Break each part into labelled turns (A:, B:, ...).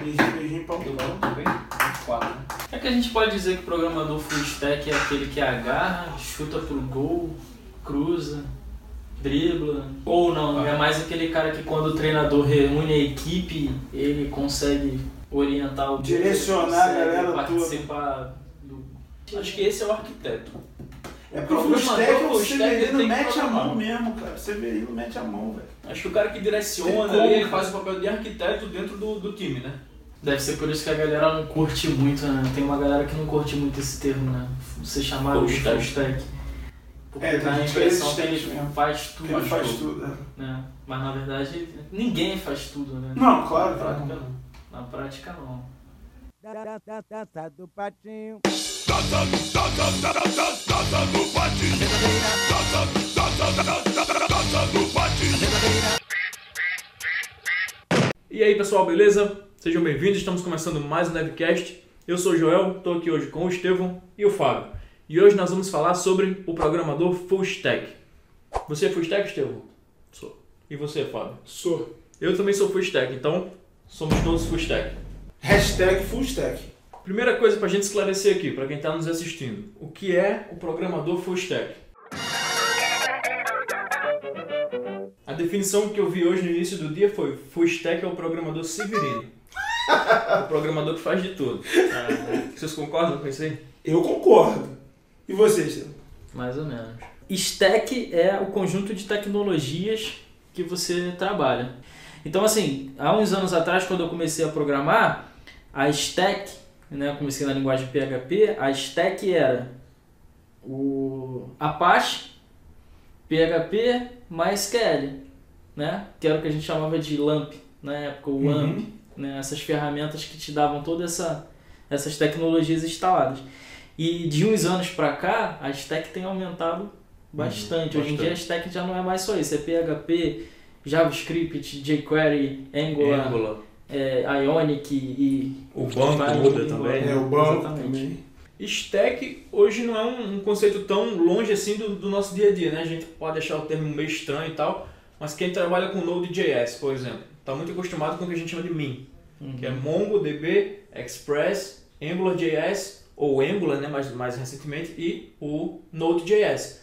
A: Beijinho, beijinho, pau.
B: Bom? Tudo bem? 24, né? É que a gente pode dizer que o programador full stack é aquele que agarra, chuta pro gol, cruza, dribla. Ou não, é mais aquele cara que quando o treinador reúne a equipe, ele consegue orientar o
A: Direcionar a galera
B: participar do.
C: Acho que esse é o arquiteto.
A: É porque o full
C: Programador,
A: stack é o
C: full stack, ele
A: Severino mete a mão mesmo, cara. O Severino mete a mão, velho.
C: Acho que o cara que direciona
A: como,
C: ali, ele faz o papel de arquiteto dentro do, do time, né?
B: Deve ser por isso que a galera não curte muito, né? Tem uma galera que não curte muito esse termo, né? Você chamar de full
C: stack.
B: Porque
A: É, tem
B: dá a
A: é
B: impressão que ele faz tudo.
A: Ele faz
C: tudo.
A: tudo, né?
B: né? Mas na verdade, ninguém faz tudo, né?
A: Não, claro,
B: Na prática não. Na prática não.
D: Dança do patinho.
C: E aí pessoal, beleza? Sejam bem-vindos, estamos começando mais um Devcast. Eu sou o Joel, estou aqui hoje com o Estevão e o Fábio. E hoje nós vamos falar sobre o programador Full Stack. Você é Full Stack, Estevão? Sou. E você, Fábio?
A: Sou.
C: Eu também sou Full Stack, então somos todos Full Stack.
A: Hashtag full stack.
C: Primeira coisa para a gente esclarecer aqui, para quem está nos assistindo. O que é o programador Full Stack? A definição que eu vi hoje no início do dia foi Full Stack é o programador severino. o programador que faz de tudo. Vocês concordam com isso aí?
A: Eu concordo. E vocês?
B: Mais ou menos. Stack é o conjunto de tecnologias que você trabalha. Então, assim, há uns anos atrás, quando eu comecei a programar, a stack, né, comecei na linguagem PHP, a stack era o Apache, PHP, MySQL, né, que era o que a gente chamava de LAMP, na época, o
A: Uhum.
B: LAMP, né, essas ferramentas que te davam todas essa, essas tecnologias instaladas. E de uns anos para cá, a stack tem aumentado bastante. Hoje em dia a stack já não é mais só isso, é PHP, JavaScript, jQuery, Angular,
C: Angular.
B: É, Ionic e
C: O banco
B: vai
C: muda também.
B: embora.
A: É, o banco
B: Exatamente.
A: também.
C: Stack hoje não é um, um conceito tão longe assim do, do nosso dia a dia, né? A gente pode achar o termo meio estranho e tal, mas quem trabalha com Node.js, por exemplo, está muito acostumado com o que a gente chama de min,
B: Uhum.
C: que é MongoDB, Express, AngularJS, ou Angular, né, mais, mais recentemente, e o Node.js.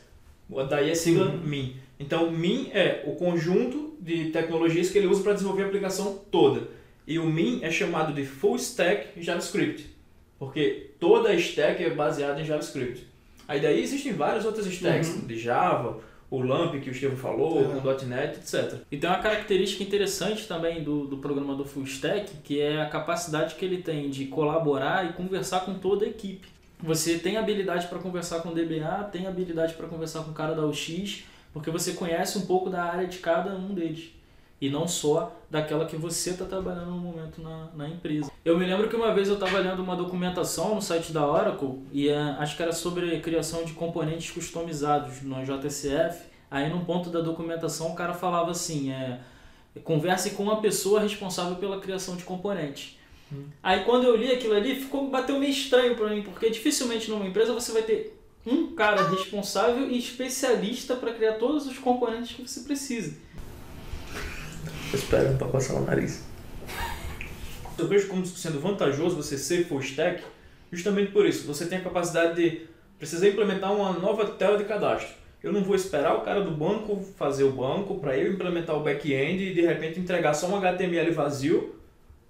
C: Daí a sigla
A: Uhum.
C: min. Então, min é o conjunto de tecnologias que ele usa para desenvolver a aplicação toda. E o min é chamado de Full Stack JavaScript, porque toda a stack é baseada em JavaScript. Aí daí existem várias outras stacks,
A: Uhum.
C: de Java, o LAMP que o Estevam falou,
A: É.
C: com .NET, etc.
B: E tem uma característica interessante também do, do programador full stack, que é a capacidade que ele tem de colaborar e conversar com toda a equipe. Você tem habilidade para conversar com o DBA, tem habilidade para conversar com o cara da UX, porque você conhece um pouco da área de cada um deles. E não só daquela que você está trabalhando no momento na, na empresa. Eu me lembro que uma vez eu estava lendo uma documentação no site da Oracle, e eh, acho que era sobre a criação de componentes customizados no JCF. Aí, num ponto da documentação, o cara falava assim: é, converse com uma pessoa responsável pela criação de componentes. Aí, quando eu li aquilo ali, ficou, bateu meio estranho para mim, porque dificilmente numa empresa você vai ter um cara responsável e especialista para criar todos os componentes que você precisa.
C: Espera para passar o nariz. Eu vejo como sendo vantajoso você ser full stack, justamente por isso. Você tem a capacidade de precisar implementar uma nova tela de cadastro. Eu não vou esperar o cara do banco fazer o banco para eu implementar o back-end e de repente entregar só um HTML vazio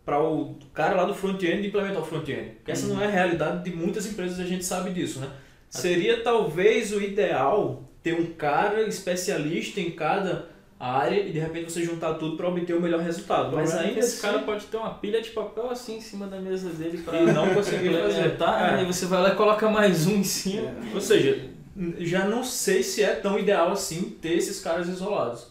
C: para o cara lá do front-end implementar o front-end. Porque essa não é a realidade de muitas empresas, a gente sabe disso, né? Seria talvez o ideal ter um cara especialista em cada área e de repente você juntar tudo para obter o melhor resultado. Mas ainda
B: esse
C: assim,
B: cara pode ter uma pilha de papel assim em cima da mesa dele para
C: não conseguir fazer.
B: Tá?
C: É.
B: Aí você vai lá e coloca mais um em cima.
C: Ou seja, já não sei se é tão ideal assim ter esses caras isolados.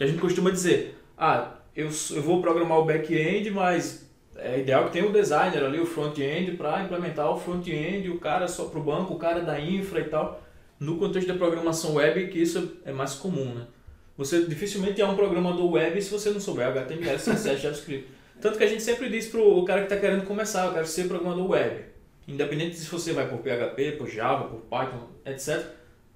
C: A gente costuma dizer, ah, eu, eu vou programar o back-end, mas é ideal que tenha o designer ali, o front-end, para implementar o front-end, o cara só para o banco, o cara da infra e tal. No contexto da programação web, que isso é mais comum, né? Você dificilmente é um programador web se você não souber HTML, CSS, JavaScript. Tanto que a gente sempre diz pro cara que está querendo começar, eu quero ser programador web. Independente se você vai por PHP, por Java, por Python, etc.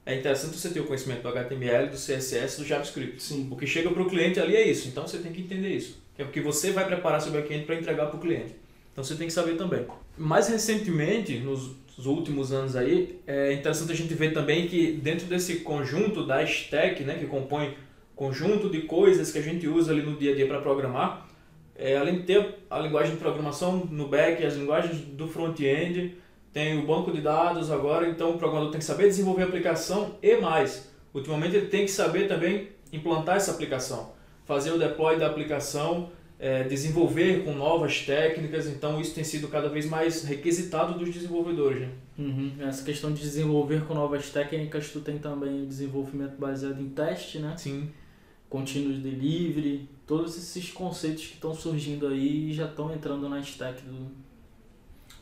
C: É interessante você ter o conhecimento do HTML, do CSS, do JavaScript.
A: Sim.
C: O que chega para o cliente ali é isso, então você tem que entender isso. que é porque você vai preparar seu back-end para entregar para o cliente. Então você tem que saber também. Mais recentemente, nos últimos anos aí, é interessante a gente ver também que dentro desse conjunto da stack, né, que compõe conjunto de coisas que a gente usa ali no dia a dia para programar, é, além de ter a linguagem de programação no back, as linguagens do front-end, tem o banco de dados agora, então o programador tem que saber desenvolver a aplicação e mais. Ultimamente ele tem que saber também implantar essa aplicação, fazer o deploy da aplicação, é, desenvolver com novas técnicas, então isso tem sido cada vez mais requisitado dos desenvolvedores. Né?
B: Uhum. Essa questão de desenvolver com novas técnicas, tu tem também o desenvolvimento baseado em teste, né?
C: Sim.
B: Continuous delivery, todos esses conceitos que estão surgindo aí já estão entrando na stack do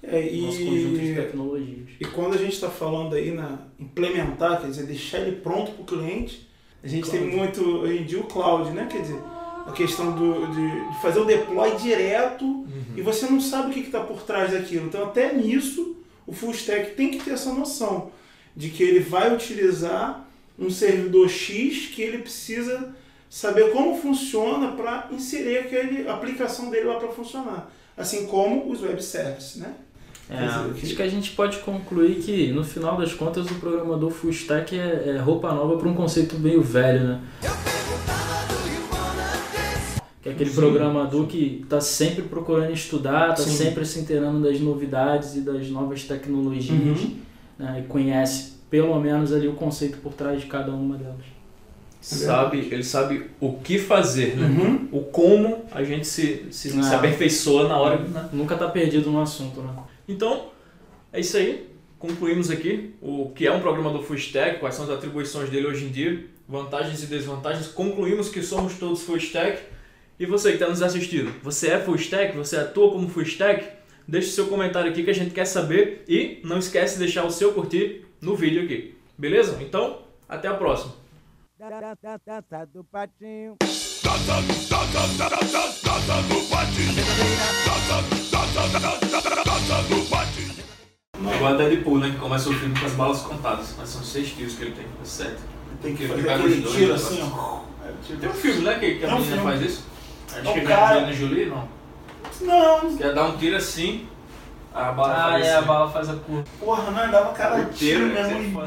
A: É,
B: nosso conjunto de
A: e,
B: tecnologias.
A: e quando a gente está falando aí na implementar, quer dizer, deixar ele pronto para o cliente, a gente tem
B: Cloud.
A: muito hoje em dia o cloud, né? Quer dizer, a questão do, de, de fazer o deploy direto e você não sabe o que está por trás daquilo. Então, até nisso, o full stack tem que ter essa noção de que ele vai utilizar um servidor X que ele precisa saber como funciona para inserir aquele, a aplicação dele lá para funcionar. Assim como os web services, né?
B: É, acho que a gente pode concluir que, no final das contas, o programador full stack é, é roupa nova para um conceito meio velho, né? Que é aquele
A: Sim,
B: programador que está sempre procurando estudar, está sempre se inteirando das novidades e das novas tecnologias,
A: Uhum.
B: né? E conhece pelo menos ali o conceito por trás de cada uma delas.
C: Sabe, ele sabe o que fazer, né?
A: Uhum.
C: O como a gente se, se, se
B: Ah.
C: aperfeiçoa na hora, né?
B: Nunca tá perdido no assunto, né?
C: Então, é isso aí. Concluímos aqui o que é um programador full stack, quais são as atribuições dele hoje em dia, vantagens e desvantagens. Concluímos que somos todos full stack. E você que está nos assistindo, você é full stack? Você atua como full stack? Deixe seu comentário aqui que a gente quer saber e não esquece de deixar o seu curtir no vídeo aqui. Beleza? Então, até a próxima.
D: Da, da, da, da, da, do patinho.
C: É igual a Deadpool, né? Que começa o filme com as balas contadas. Mas são seis tiros que ele tem, sete.
A: Tem que
C: pega
A: aquele
C: os dois,
A: tiro assim, ó. É, tiro-
C: Tem um filme, né? Que, que a menina faz isso. Acho
A: É o
C: que é
A: cara-
C: Angelina Jolie, não.
A: Não,
C: Quer dar um tiro assim, a bala
B: Ah,
C: faz
B: é, a
C: assim.
B: bala faz a curva.
A: porra, não, dava cada
C: O
A: tiro
C: né?
A: mesmo.